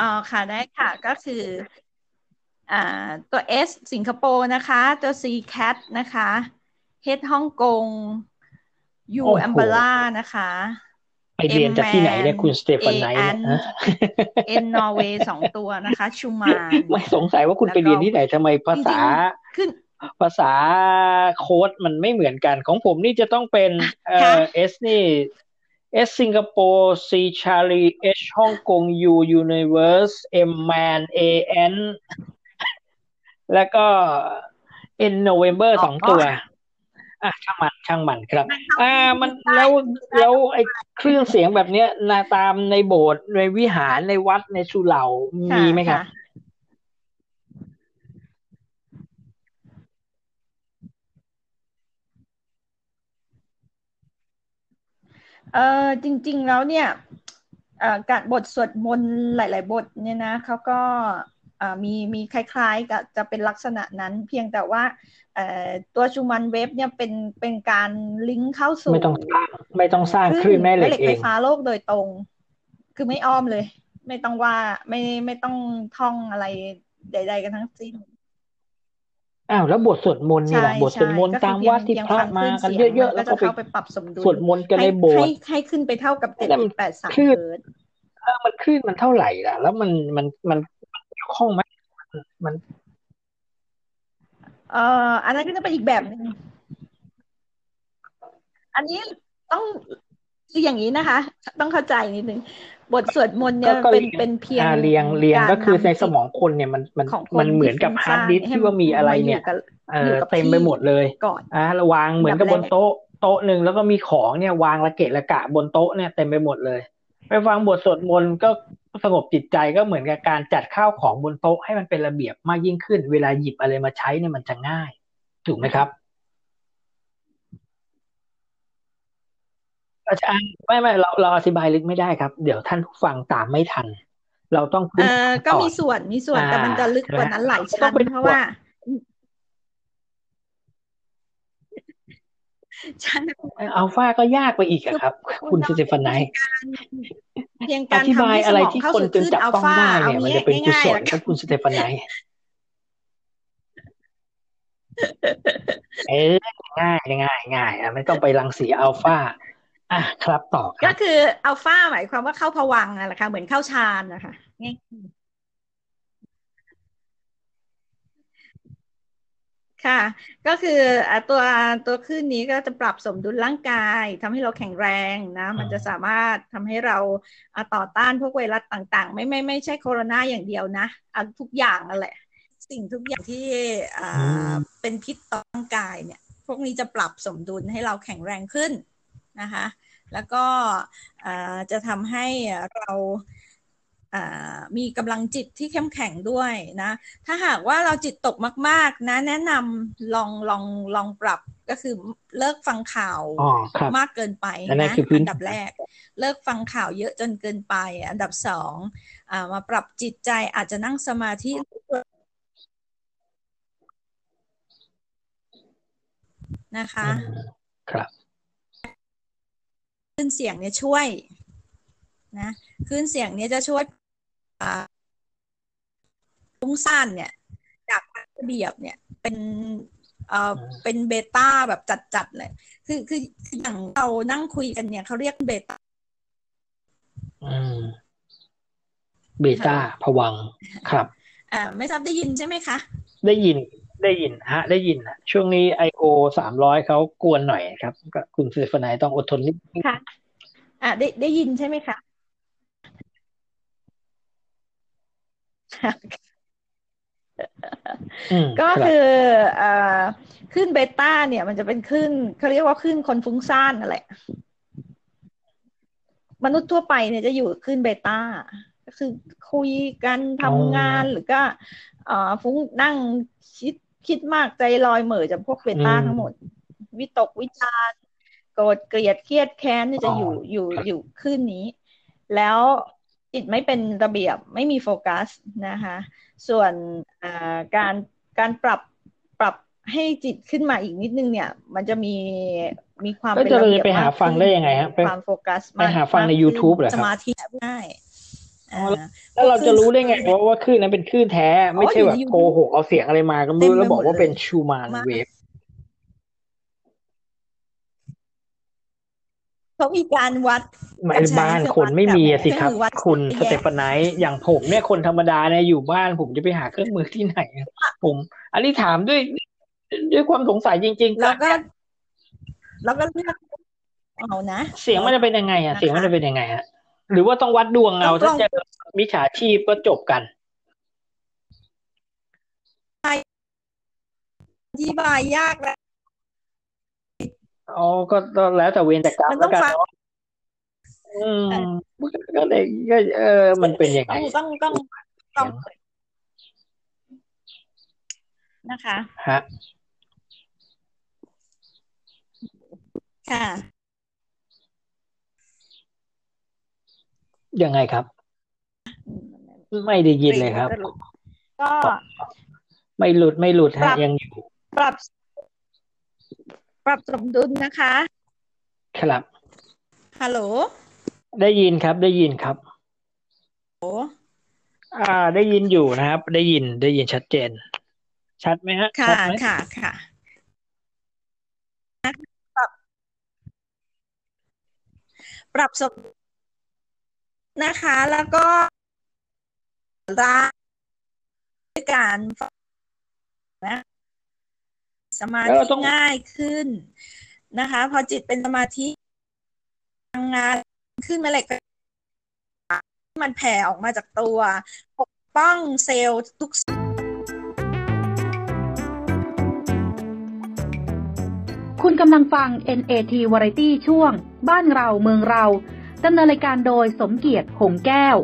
อ๋อค่ะได้ค่ะก็คืออ่า ตัว S สิงคโปร์นะคะ ตัว C cat นะคะ H ฮ่องกง U แอมเบล่านะคะเรียนจากที่ไหนเนี่ยคุณสเตฟานไนท์เอเนี่ยนฮะเอ็นนอร์เวย์สองตัวนะคะชูมานไม่สงสัยว่าคุณไปเรียนที่ไหนทำไมภาษาขึ้นภาษาโค้ดมันไม่เหมือนกันของผมนี่จะต้องเป็นเอ่ค่ะอ S นี่ S สิงคโปร์ C Charlie H ฮ่องกง U Universe M Man A N แล้วก็ N November สองตัว อะช่างมันช่างมันครับ อ่ามันแล้วแล้วไอ้เครื่องเสียงแบบเนี้ยนาตามในโบสถ์ในวิหารในวัดในสุเหร่ามีไหมครับะเออจริง ๆ แล้วเนี่ยเอ่อการบทสวดมนต์หลาย ๆ บทเนี่ยนะเขาก็เอ่อ มีมีคล้ายๆกับจะเป็นลักษณะนั้นเพียงแต่ว่าเอ่อตัวชูมันเว็บเนี่ยเป็นเป็นการลิงก์เข้าสู่ ไม่ต้องสร้างไม่ต้องสร้างคลื่นแม่เหล็กเหล็กเอไฟงฟ้าโลกโดยตรง คือไม่อ้อมเลย ไม่ต้องว่าไม่ไม่ต้องท่องอะไรใด ๆ กันทั้งสิ้นอ้าวแล้วบทสวดมนต์นี่แหละใช่บทสวดมนต์ใช่ตามวัดที่ก็พระคือเพียงมากันเพียงเยอะๆฟัแล้วงคลื่นก็เสียงมันก็จะเข้าไปไปปรับสมดุลสวดมนต์กันในโบสให้ถ์ให้ขึ้นไปเท่ากับเจ็ดแล้วมัจุนดแปดสามคลื่นเฮิร์ตซ์เออมันคลื่นมันเท่าไหร่ล่ะ แล้วมันมันมันมันเกี่ ยวข้องไหมมันเอ่ออันนั้นก็จะเป็นอีกแบบหนึ่งอันนี้ต้องคืออย่างนี้นะคะ ต้องเข้าใจนิดนึงบทสวดมนต์เนี่ยก็เป็นเรียงเป็นเพียงอ่าเรียงเรียงารก็คือในนำสมองคนเนี่ยมันมันของคนมันเหมือนกับที่ฮาร์ดดิสก์ฟุ้งซ่านที่ว่ามีอะไรเนี่ยให้มันเออยู่อกับเต็มไปหมดเลยก่อนอะระวางเหมือนกับบนอันดับแรกโต๊ะโต๊ะหนึ่งแล้วก็มีของเนี่ยวางระเกะระกะบนโต๊ะเนี่ยเต็มไปหมดเลย ไปฟังบทสวดมนต์ก็ สงบจิตใจก็เหมือนกับการจัดข้าวของบนโต๊ะให้มันเป็นระเบียบมากยิ่งขึ้น เวลาหยิบอะไรมาใช้เนี่ยมันจะง่าย ถูกไหมครับอาจารย์ไม่ไม่เราเราอธิบายลึกไม่ได้ครับ เดี๋ยวท่านผู้ฟังตามไม่ทัน เราต้องพื้เอนอฐานก็ก่อมีนส่วนมีส่วนอ่าแต่มันจะลึกกว่านั้นหลายใช่ไหมชั้นต้องเป็นเพราะว่า ชั้นอัลฟาก็ยากไปอีกอะครับ คุณสเตฟานไนท์เพียงอการธิทำบายให้สอะไรมองที่เข้าคนสู่จะคลื่นจับอัลต้องฟาได้เอาเนี่ยมันงี้จะเป็นกุง่ายศๆลแล้วคกัรันบคุณสเตฟานไนท์เออง่ายง่ายง่ายอะไม่ต้องไปรังสีอัลฟาอะครับต่อคก็รับคืออัลฟาหมายความว่าเข้าผวังค์นั่นแหละค่ะเหมือนเข้าฌานนะคะง่าย ค่ะ ก็คืออะตัวตัวคลื่นนี้ก็จะปรับสมดุลร่างกายทำให้เราแข็งแรงนะมันจะสามารถทำให้เราอะต่อต้านพวกไวรัสต่างๆ ไม่ไม่ไม่ใช่โคโรนาอย่างเดียวนะอะทุกอย่างนั่นแหละ สิ่งทุกอย่างที่อ่าเป็นพิษต่อร่างกายเนี่ย พวกนี้จะปรับสมดุลให้เราแข็งแรงขึ้นนะคะ แล้วก็อ่าจะทำให้เราอ่า มีกำลังจิตที่เข้มแข็งด้วยนะ ถ้าหากว่าเราจิตตกมาก ๆ นะ แนะนำลองลองลองปรับก็คือเลิกฟังข่าวอ๋อครับมากเกินไปอันนั้นนะคือพื้นอันดับแรก เลิกฟังข่าวเยอะจนเกินไป อันดับสองอ่ามาปรับจิตใจอาจจะนั่งสมาธินะคะอืมครับคลื่นเสียงเนี่ยช่วยนะคลื่นเสียงเนี่ยจะช่วยอ่า ฟุ้งซ่านเนี่ย จากระเบียบเนี่ย เป็นเอ่อเป็นเบต้าแบบจัดๆเลยคือคือคืออย่างเรานั่งคุยกันเนี่ยเขาเรียกเบต้าอืมเบต้าผวังค์ครับอ่าไม่ทราบได้ยินใช่ไหมคะ ได้ยินได้ยินฮะ ได้ยินฮะช่วงนี้ I.O. สามร้อยเขากวนหน่อยครับก็คุณสเตฟานไนท์ต้องอดทนนิดนึงค่ะ อ่าได้ได้ยินใช่ไหมคะ อืม ก็รับคือเอ่อคลื่นเบต้าเนี่ย มันจะเป็นคลื่นเขาเรียกว่าคลื่นคนฟุ้งซ่านนั่นแหละ มนุษย์ทั่วไปเนี่ยจะอยู่คลื่นเบต้าก็คือคุยกันทำงานหรือก็เอ่อฟุ้งนั่งคิดคิดมากใจลอยเหม่อจากพวกเบต้าทั้งหมด วิตกวิจารณ์โกรธเกลียดเครียดแค้นเนี่ยจะอยู่อยู่อยู่คลื่นนี้ แล้ว จิตไม่เป็นระเบียบไม่มีโฟกัสนะคะส่วนอ่าการการปรับปรับให้จิตขึ้นมาอีกนิดนึงเนี่ย มันจะมีมีความแล้วเป็นจะระเลยเบียบไปหามากฟังขึ้นได้ยังไงฮะไปความโฟกัสไปหาฟังในมกขึ้ YouTube เหรอครับสมาธิง่ายอ่าแล้วเราจะรู้ได้ไงเพราะว่าคลื่นนั้นเป็นคลื่นแท้ ไม่ใช่แบบอยู่ในโกหกเอาเสียงอะไรมาก็ไม่รู้เต็มไปแล้วบอกว่าหมดเลยเป็นชูมานมากเวฟ โท เขามีการวัดไม่บ้านคนไม่มีสิครับ คุณสเตฟานไนอย่างผมเนี่ยคนธรรมดาเนี่ยอยู่บ้านผมจะไปหาเครื่องมือที่ไหน ผม อันนี้ถามด้วย ด้วยความสงสัยจริง ๆ แล้วก็แล้วก็เลือกเอานะเสียงมันจะเป็นยังไงอะเสียงมันจะเป็นยังไงฮะหรือว่าต้องวัดดวงเอาถ้าเจอมิจฉาชีพก็จบกันอธิบายยากแล้ว อ๋อก็แล้วแต่เวรแต่กรรมมันแล้ต้อวงกันฟังเนาะอืมก็เลยก็เออ มันเป็นยังไงต้องต้องต้องต้องนะคะฮะค่ะยังไงครับ ไม่ได้ยินเลยครับ ก็ไม่หลุดไม่หลุดปรัฮะบยังอยู่ปรับ ปรับสมดุลนะคะ ครับฮัลโหลได้ยินครับได้ยินครับโอ้อ่า ได้ยินอยู่นะครับ ได้ยินได้ยินชัดเจน ชัดไหมฮะค่ะชัดไหมค่ะค่ะปรับ ปรับสมนะคะ แล้วก็ร้านด้วยการนะ สมาแล้วธิเราต้องง่ายขึ้นนะคะ พอจิตเป็นสมาธิทำงานขึ้นมาเลยก็มันแผ่ออกมาจากตัว ปกป้องเซลล์ทุกคุณกำลังฟัง NAT Variety ช่วง บ้านเราเมืองเราดำเนินรายการโดยสมเกียรติหงแก้ว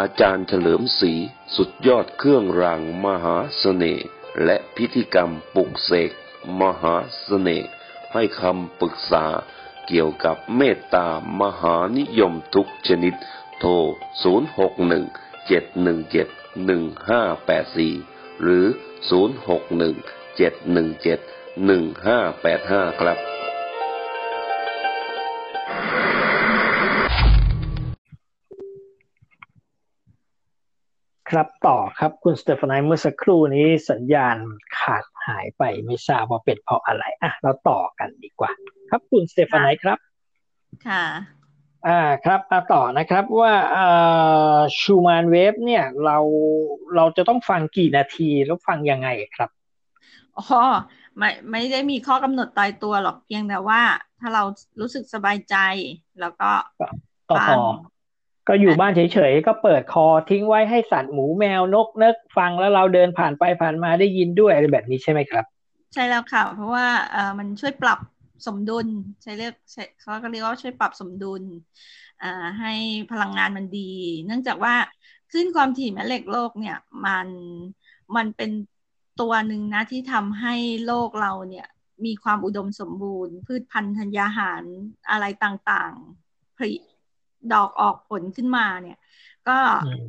อาจารย์เฉลิมศรีสุดยอดเครื่องรางมหาเสน่ห์และพิธีกรรมปลุกเสกมหาเสน่ห์ให้คำปรึกษาเกี่ยวกับเมตตามหานิยมทุกชนิด โทร 061-717-1584 หรือ 061-717-1585 ครับ ครับต่อครับคุณสเตฟานายเมื่อสักครู่นี้สัญญาณขาดหายไปไม่ทราบว่าเป็นเพราะอะไรอะเราต่อกันดีกว่า ครับคุณสเตฟานายครับ ค่ะ อ่าครับมาต่อนะครับว่าอ่าชูมานเวฟเนี่ยเราเราจะต้องฟังกี่นาทีแล้วฟังยังไงครับอ๋อไม่ไม่ได้มีข้อกำหนดตายตัวหรอกเพียงแต่ว่า ถ้าเรารู้สึกสบายใจแล้วก็ก็พฟัอง ก็อยู่บ้านเฉยๆ ก็เปิดคอทิ้งไว้ให้สัตว์หมูแมวนกเนกฟังแล้วเราเดินผ่านไปผ่านมาได้ยินด้วยอะไรแบบนี้ใช่ไหมครับ ใช่แล้วค่ะ เพราะว่าเออมันช่วยปรับสมดุลใช้เรียกเขาก็เรียกว่าช่วยปรับสมดุลอ่าให้พลังงานมันดี เนื่องจากว่าคลื่นความถี่แม่เหล็กโลกเนี่ยมันมันเป็นตัวหนึ่งนะที่ทำให้โลกเราเนี่ยมีความอุดมสมบูรณ์ พืชพันธุ์ธัญญาหารอะไรต่างๆผลิ ดอกออกผลขึ้นมาเนี่ย ก็อืม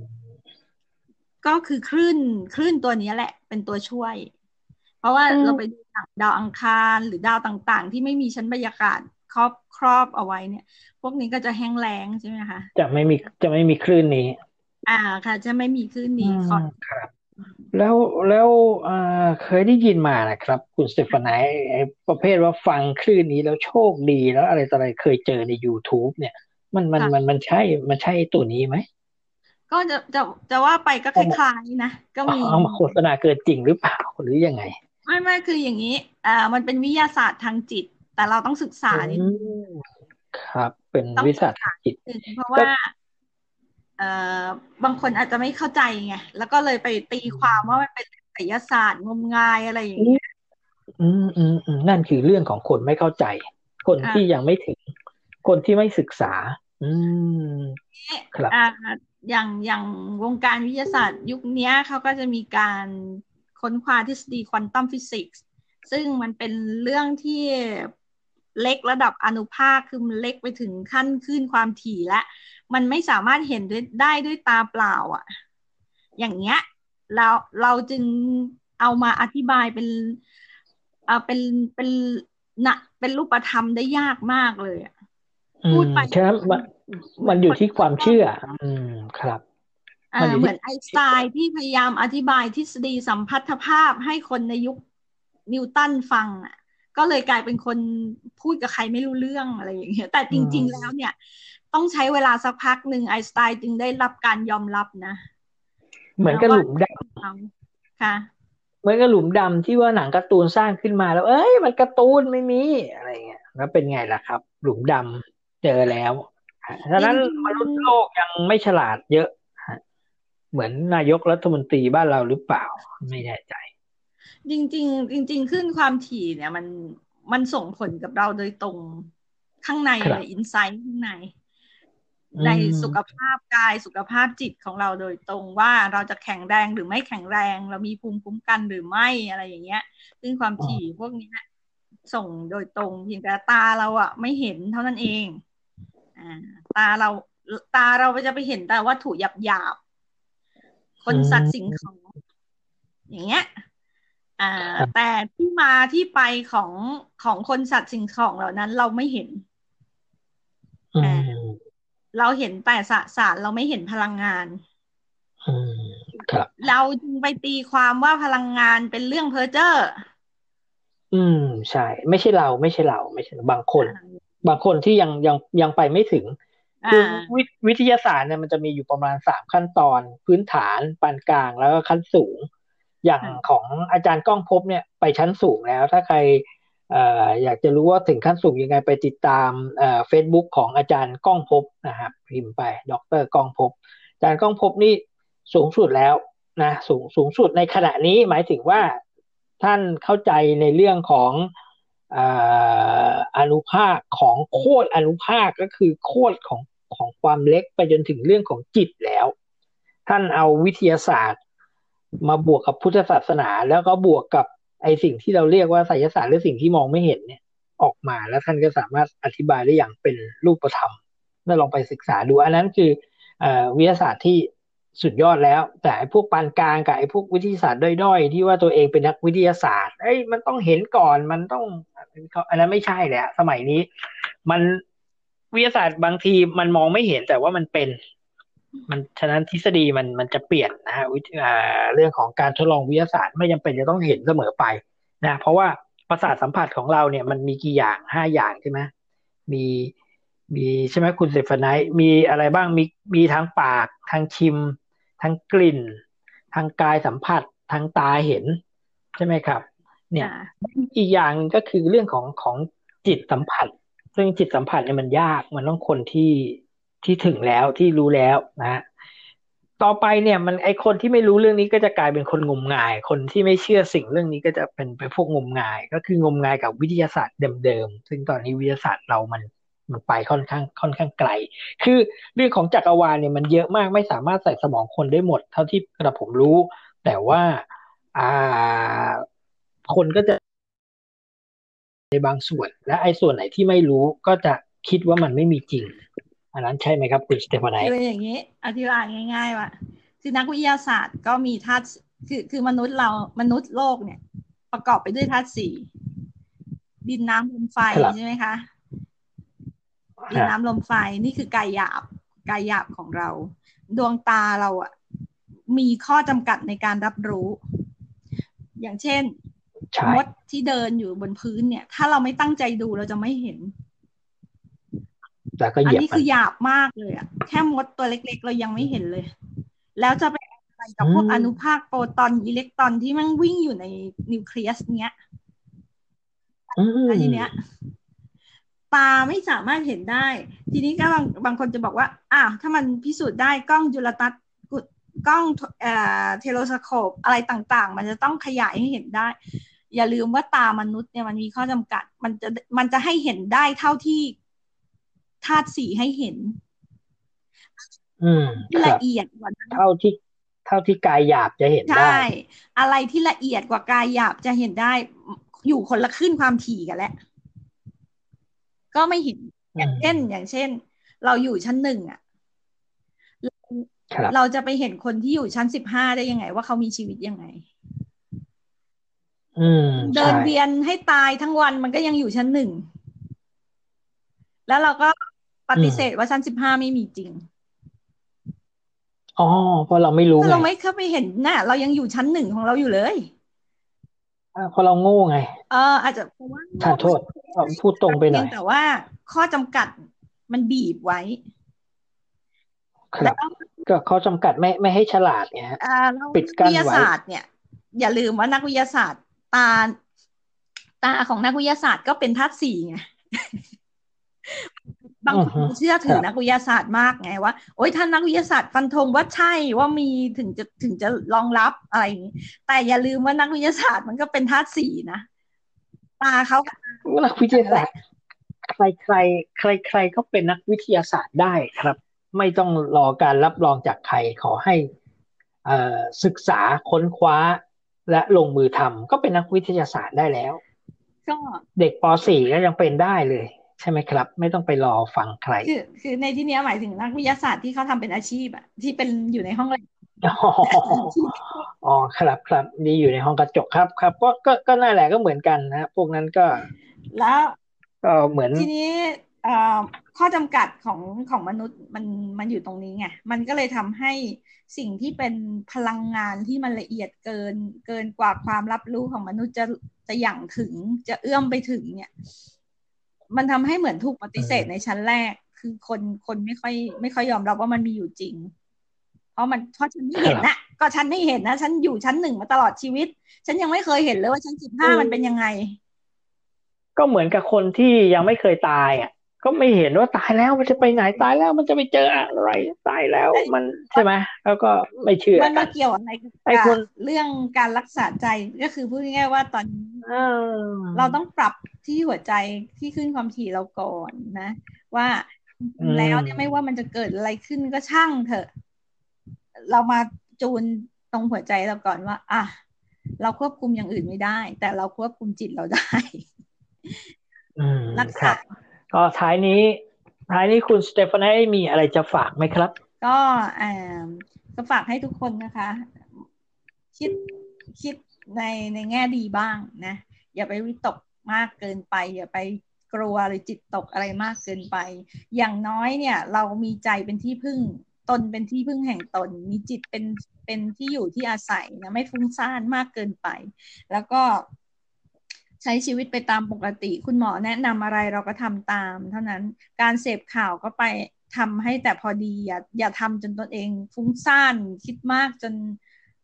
ก็คือคลื่นคลื่นตัวนี้แหละ เป็นตัวช่วย เพราะว่าอืมเราไปดูหนังดาวอังคารหรือดาวต่างๆ ที่ไม่มีชั้นบรรยากาศครอบครอบเอาไว้เนี่ย พวกนี้ก็จะแห้งแล้งใช่ไหมคะจะไม่มีจะไม่มีคลื่นนี้ อ่าค่ะ จะไม่มีคลื่นนี้อืมก่อนครับ แล้วแล้วอ่าเคยได้ยินมานะครับ คุณสเตฟานายไอ้ประเภทว่าฟังคลื่นนี้แล้วโชคดีแล้วอะไรต่ออะไรเคยเจอใน YouTube เนี่ย มันมันมันมันใช่ มันใช่ตัวนี้ไหม ก็จะจะจะว่าไปก็คล้ายๆนะก็มีเอามาโฆษณาเกินจริงหรือเปล่าหรือยังไง ไม่ไม่คืออย่างนี้ อ่า มันเป็นวิทยาศาสตร์ทางจิต แต่เราต้องศึกษานิดอืมครับ เป็นต้องวิสัชจิตนึงเพราะว่าเอ่อบางคนอาจจะไม่เข้าใจไงแล้วก็เลยไปตีความว่ามันเป็นไสยศาสตร์งมงายอะไรอย่างเงี้ยอืมอืมอืมนั่นคือเรื่องของคนไม่เข้าใจ คนอ่าที่ยังไม่ถึง คนที่ไม่ศึกษา อืมครับอ่าอย่างอย่างวงการวิทยาศาสตร์ยุคนี้เขาก็จะมีการค้นคว้าทฤษฎีควอนตัมฟิสิกส์ซึ่งมันเป็นเรื่องที่เล็กระดับอนุภาคคือมันเล็กไปถึงขั้นคลื่นความถี่และมันไม่สามารถเห็นได้ด้วยตาเปล่าอะ อย่างเงี้ยเราเราจึงเอามาอธิบายเป็นเอ่าเป็นเป็นนะเป็นรูปธรรมได้ยากมากเลยอะ พูมดไปใช่ไหมมันมันอยู่ที่ความเชื่อ อืมครับเหมือนไอน์สไตน์ที่พยายามอธิบายทฤษฎีสัมพัทธภาพให้คนในยุคนิวตันฟังอะ ก็เลยกลายเป็นคนพูดกับใครไม่รู้เรื่องอะไรอย่างเงี้ย แต่จริง ๆ แล้วเนี่ย ต้องใช้เวลาสักพักหนึ่งไอน์สไตน์จึงได้รับการยอมรับนะ เหมือนกับหลุมดำค่ะเหมือนกับหลุมดำที่ว่าหนังการ์ตูนสร้างขึ้นมาแล้ว เอ้ย มันการ์ตูนไม่มีอะไรเงี้ยแล้วเป็นไงล่ะครับ หลุมดำ เจอแล้วฉะนั้นมนุษย์โลกยังไม่ฉลาดเยอะ เหมือนนายกรัฐมนตรีบ้านเราหรือเปล่า ไม่แน่ใจ จริงๆจริง ๆ ขึ้นความถี่เนี่ยมันมันส่งผลกับเราโดยตรงข้างในเลยอินไซต์ข้างใน ในสุขภาพกายสุขภาพจิตของเราโดยตรงว่าเราจะแข็งแรงหรือไม่แข็งแรง เรามีภูมิคุ้มกันหรือไม่อะไรอย่างเงี้ยซึ่งความถี่พวกนี้ส่งโดยตรงเพียงแต่ตาเราอะไม่เห็นเท่านั้นเองอ่า ตาเราตาเราจะไปเห็นแต่วัตถุหยาบหยาบคนสัตว์สิ่งของ อย่างเงี้ยอ่าแต่ที่มาที่ไปของของคนสัตว์สิ่งของเหล่านั้นเราไม่เห็น เราเห็นแต่สสารเราไม่เห็นพลังงานเราจึงไปตีความว่าพลังงานเป็นเรื่องเพอร์เจอร์อืม ใช่ ไม่ใช่เรา ไม่ใช่เรา ไม่ใช่บางคน บางคนที่ยังยังยังไปไม่ถึงคือวิทยาศาสตร์เนี่ยมันจะมีอยู่ประมาณสามขั้นตอนพื้นฐานปานกลางแล้วก็ขั้นสูง อย่างของอาจารย์ก้องพบเนี่ยไปชั้นสูงแล้ว ถ้าใครอยากจะรู้ว่าถึงขั้นสูงยังไงไปติดตามเฟซบุ๊กของอาจารย์ก้องพบนะครับพิมพ์ไปดรก้องพบ อาจารย์ก้องพบนี่สูงสุดแล้วนะสูงสูงสุดในขณะนี้หมายถึงว่าท่านเข้าใจในเรื่องของ อนุภาคของโคตรอนุภาคก็คือโคตรของของความเล็กไปจนถึงเรื่องของจิตแล้ว ท่านเอาวิทยาศาสตร์ มาบวกกับพุทธศาสนา แล้วก็บวกกับไอสิ่งที่เราเรียกว่าไสยศาสตร์หรือสิ่งที่มองไม่เห็นเนี่ยออกมาแล้วท่านก็สามารถอธิบายได้อย่างเป็นรูปธรรมน่าลองไปศึกษาดู อันนั้นคืออวิทยาศาสตร์ที่สุดยอดแล้ว แต่พวกปานกลางกับไอพวกวิทยาศาสตร์ด้อยๆ ที่ว่าตัวเองเป็นนักวิทยาศาสตร์ไอ้มันต้องเห็นก่อนมันต้อง อันนั้นไม่ใช่แหละสมัยนี้ มันวิทยาศาสตร์บางทีมันมองไม่เห็นแต่ว่ามันเป็น มันฉะนั้นทฤษฎีมันมันจะเปลี่ยนนะฮะวิเรื่องของการทดลองวิทยาศาสตร์ไม่จำเป็นจะต้องเห็นเสมอไปนะเพราะว่าประสาทสัมผัสของเราเนี่ยมันมีกี่อย่างห้าอย่างใช่ไหมมีมีใช่ไหมคุณเซฟนายมีอะไรบ้างมีมีทางปากทางชิม ทางกลิ่น ทางกายสัมผัสทางตาเห็น ใช่ไหมครับ เนี่ย อีกอย่างก็คือเรื่องของของจิตสัมผัส ซึ่งจิตสัมผัสเนี่ยมันยาก มันต้องคนที่ที่ถึงแล้วที่รู้แล้วนะต่อไปเนี่ยมันไอคนที่ไม่รู้เรื่องนี้ก็จะกลายเป็นคนงมงาย คนที่ไม่เชื่อสิ่งเรื่องนี้ก็จะเป็นไปพวกงมงาย ก็คืองมงายกับวิทยาศาสตร์เดิมๆซึ่งตอนนี้วิทยาศาสตร์เรามันมันไปค่อนข้างค่อนข้างไกล คือเรื่องของจักรวาลเนี่ยมันเยอะมากไม่สามารถใส่สมองคนได้หมด เท่าที่กระผมรู้ แต่ว่าอ่า คนก็จะในบางส่วน และไอ้ส่วนไหนที่ไม่รู้ก็จะคิดว่ามันไม่มีจริง อันนั้นใช่ไหมครับคุณสเตฟานายคืออย่างนี้ อธิบายง่าย ๆ ว่า คือนักวิทยาศาสตร์ก็มีธาตุคือคือมนุษย์เรามนุษย์โลกเนี่ย ประกอบไปด้วยธาตุสี่ดินน้ำลมไฟใช่ไหมคะดินน้ำลมไฟนี่คือกายหยาบกายหยาบของเรา ดวงตาเราอะมีข้อจำกัดในการรับรู้ อย่างเช่น มดที่เดินอยู่บนพื้นเนี่ย ถ้าเราไม่ตั้งใจดูเราจะไม่เห็นอันนี้คือหยาบมากเลยอะแค่มดตัวเล็ก ๆ เรายังไม่เห็นเลย แล้วจะไปอะไรกับพวกอนุภาคโปรตอนอิเล็กตรอนที่มันวิ่งอยู่ในนิวเคลียสเนี้ยทีเนี้ยตาไม่สามารถเห็นได้ ทีนี้ก็บางบางคนจะบอกว่าอ้าวถ้ามันพิสูจน์ได้กล้องจุลทรรศน์กล้องเอ่อเทโลสโคปอะไรต่างๆ มันจะต้องขยายให้เห็นได้ อย่าลืมว่าตามนุษย์เนี่ยมันมีข้อจำกัด มันจะมันจะให้เห็นได้เท่าที่ธาตุสีให้เห็น อืมละเอียดกว่าเท่าที่เท่าที่กายหยาบจะเห็นได้ใช่อะไรที่ละเอียดกว่ากายหยาบจะเห็นได้ อยู่คนละขึ้นความถี่กันแล้วก็ไม่เห็นอย่างเช่นอย่างเช่น เราอยู่ชั้นหนึ่งอะเราจะไปเห็นคนที่อยู่ชั้นสิบห้าได้ยังไง ว่าเขามีชีวิตยังไง เดินเวียนให้ตายทั้งวันมันก็ยังอยู่ชั้นหนึ่ง แล้วเราก็ปฏิเสธว่าชั้นสิบห้าไม่มีจริง อ๋อ เพราะเราไม่รู้ถ้าไงเราไม่เข้าไปเห็นน่ะ เรายังอยู่ชั้นหนึ่งของเราอยู่เลยอ่าเพราะเราโง่ไง เออ อาจจะเพราะว่าทานโทษเอาพูดตรงไปหน่อยเพียงแต่ว่าข้อจำกัดมันบีบไว้คแล้รัวบก็เขาจำกัดไม่ไม่ให้ฉลาดไงฮะอ่าแล้วปิดกั้วินทยาไว้ศาสตร์เนี่ยอย่าลืมว่านักวิทยาศาสตร์ ตา ตาของนักวิทยาศาสตร์ก็เป็นธาตุสี่ไงบางอือคฮึนเชื่อถืคอรับนักวิทยาศาสตร์มากไงว่าโอ๊ยถ้านักวิทยาศาสตร์ฟันธงว่าใช่ว่ามีถึงจะถึงจะรองรับอะไรอย่างนี้แต่อย่าลืมว่านักวิทยาศาสตร์มันก็เป็นธาตุสี่นะตาเขานักวิทยาศาสตร์ใครใครใครใครก็เป็นนักวิทยาศาสตร์ได้ครับ ไม่ต้องรอการรับรองจากใครขอให้เอ่อศึกษาค้นคว้า และลงมือทำก็เป็นนักวิทยาศาสตร์ได้แล้วก็เด็กป .4 ก็ยังเป็นได้เลย ใช่ไหมครับ ไม่ต้องไปรอฟังใคร คือคือในที่เนี้ยหมายถึงนักวิทยาศาสตร์ที่เขาทำเป็นอาชีพอะที่เป็นอยู่ในห้องเรียนอ๋ออ๋อครับครับนี่อยู่ในห้องกระจกครับครับก็ก็ก็นั่นแหละก็เหมือนกันนะพวกนั้นก็ แล้วก็เหมือนทีนี้เอ่อ ข้อจำกัดของของมนุษย์มันมันอยู่ตรงนี้ไง มันก็เลยทำให้สิ่งที่เป็นพลังงานที่มันละเอียดเกินเกินกว่าความรับรู้ของมนุษย์จะจะอย่างถึงจะเอื้อมไปถึงเนี่ย มันทำให้เหมือนถูกปฏิเสธในชั้นแรก คือคนคนไม่ค่อย ไม่ค่อยยอมรับว่ามันมีอยู่จริง เพราะมันเพราะฉันไม่เห็นนะก็ฉันไม่เห็นนะฉันอยู่ชั้นหนึ่งมาตลอดชีวิต ฉันยังไม่เคยเห็นเลยว่าชั้นสิบห้ามันเป็นยังไง ก็เหมือนกับคนที่ยังไม่เคยตายอะ ก็ไม่เห็นว่าตายแล้วมันจะไปไหนตายแล้วมันจะไปเจออะไรตายแล้วมันใช่ไหมแล้วก็ไม่เชื่อมันกัมานเกี่ยวอะไรกับไอ้คนเรื่องการรักษาใจก็คือพูดง่ายๆว่าตอนนี้เออเราต้องปรับที่หัวใจที่ขึ้นความถี่เราก่อนนะ ว่าอืมแล้วเนี่ยไม่ว่ามันจะเกิดอะไรขึ้นก็ช่างเถอะ เรามาจูนตรงหัวใจเราก่อนว่า อะเราควบคุมอย่างอื่นไม่ได้ แต่เราควบคุมจิตเราได้อืมรักครัษาบ ก็ท้ายนี้ ท้ายนี้คุณสเตฟานีมีอะไรจะฝากไหมครับ ก็อ่าก็ฝากให้ทุกคนนะคะ คิดคิดในในแง่ดีบ้างนะ อย่าไปวิตกมากเกินไป อย่าไปกลัวหรือจิตตกอะไรมากเกินไป อย่างน้อยเนี่ย เรามีใจเป็นที่พึ่งตนเป็นที่พึ่งแห่งตน มีจิตเป็นเป็นที่อยู่ที่อาศัยนะไม่ฟุ้งซ่านมากเกินไป แล้วก็ ใช้ชีวิตไปตามปกติ คุณหมอแนะนำอะไรเราก็ทำตาม เท่านั้นการเสพข่าวก็ไปทำให้แต่พอดีอย่าอย่าทำจนตนเองฟุ้งซ่านคิดมากจน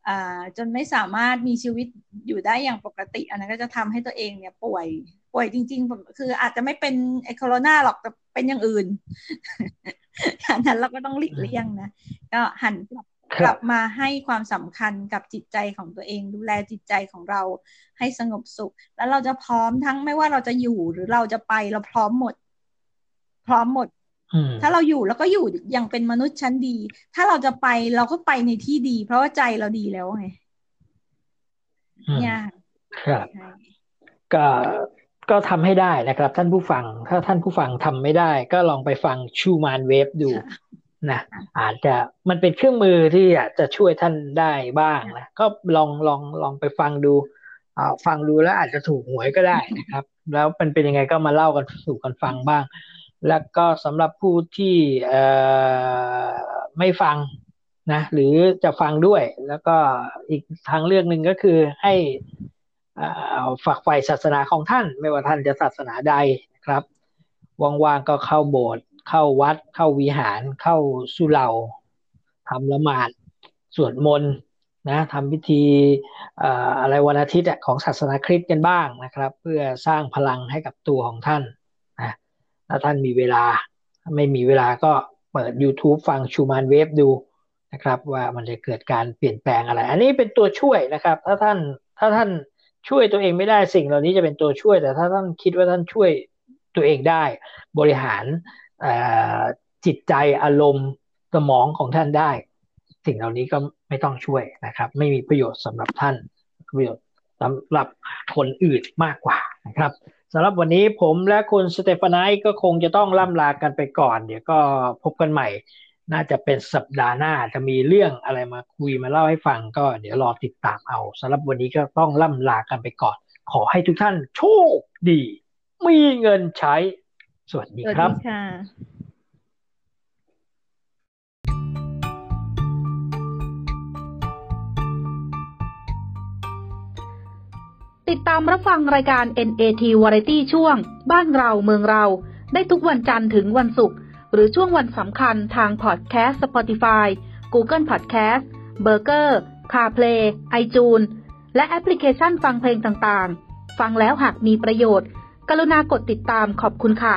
อ่าจนไม่สามารถมีชีวิตอยู่ได้อย่างปกติ อันนั้นก็จะทำให้ตัวเองเนี่ยป่วย ป่วยจริงๆ คืออาจจะไม่เป็นไอโคโรนาหรอกแต่เป็นอย่างอื่นอันนั้นเราก็ต้องหลีกเลี่ยงนะ ก็หันกลับ กรัลับบมาให้ความสำคัญกับจิตใจของตัวเอง ดูแลจิตใจของเราให้สงบสุข แล้วเราจะพร้อมทั้งไม่ว่าเราจะอยู่หรือเราจะไปเราพร้อมหมด พร้อมหมดอืมถ้าเราอยู่แล้วก็อยู่อย่างเป็นมนุษย์ชั้นดี ถ้าเราจะไปเราก็ไปในที่ดี เพราะว่าใจเราดีแล้วไงอืมเนี่ยครับใช่ก็ก็ทำให้ได้นะครับ ท่านผู้ฟัง ถ้าท่านผู้ฟังทำไม่ได้ ก็ลองไปฟังชูมานเวฟดูค่ะ นะอาจจะมันเป็นเครื่องมือที่อาจจะช่วยท่านได้บ้างนะก็ลองลองลองไปฟังดูฟังดูแล้วอาจจะถูกหวยก็ได้นะครับ แล้วมันเป็นยังไงก็มาเล่ากันสู่กันฟังบ้าง แล้วก็สำหรับผู้ที่ไม่ฟังนะหรือจะฟังด้วย แล้วก็อีกทางเลือกหนึ่งก็คือให้ฝักใฝ่ศาสนาของท่าน ไม่ว่าท่านจะศาสนาใดนะครับว่างๆก็เข้าโบสถ์ เข้าวัดเข้าวิหารเข้าสุเหร่าทำละหมาดสวดมนต์นะทำพิธีอะไรวันอาทิตย์อะของศาสนาคริสต์กันบ้างนะครับ เพื่อสร้างพลังให้กับตัวของท่านนะถ้าท่านมีเวลาไม่มีเวลาก็เปิด YouTube ฟังชูมานเวฟดูนะครับว่ามันจะเกิดการเปลี่ยนแปลงอะไร อันนี้เป็นตัวช่วยนะครับ ถ้าท่านถ้าท่านช่วยตัวเองไม่ได้สิ่งเหล่านี้จะเป็นตัวช่วย แต่ถ้าท่านคิดว่าท่านช่วยตัวเองได้บริหาร จิตใจอารมณ์สมองของท่านได้ สิ่งเหล่านี้ก็ไม่ต้องช่วยนะครับ ไม่มีประโยชน์สำหรับท่านประโยชน์สำหรับคนอื่นมากกว่านะครับสำหรับวันนี้ผมและคุณสเตฟานายก็คงจะต้องล่ำลากันไปก่อน เดี๋ยวก็พบกันใหม่ น่าจะเป็นสัปดาห์หน้าจะมีเรื่องอะไรมาคุยมาเล่าให้ฟังก็เดี๋ยวรอติดตามเอาสำหรับวันนี้ก็ต้องล่ำลากันไปก่อน ขอให้ทุกท่านโชคดี มีเงินใช้ สวัสดีครับ สวัสดีค่ะ ติดตามรับฟังรายการ NAT Variety ช่วง บ้านเราเมืองเรา ได้ทุกวันจันทร์ถึงวันศุกร์ หรือช่วงวันสำคัญทางพอดแคสต์ Spotify Google Podcast Burger CarPlay iTunes และแอปพลิเคชันฟังเพลงต่างๆ ฟังแล้วหากมีประโยชน์ กรุณากดติดตามขอบคุณค่ะ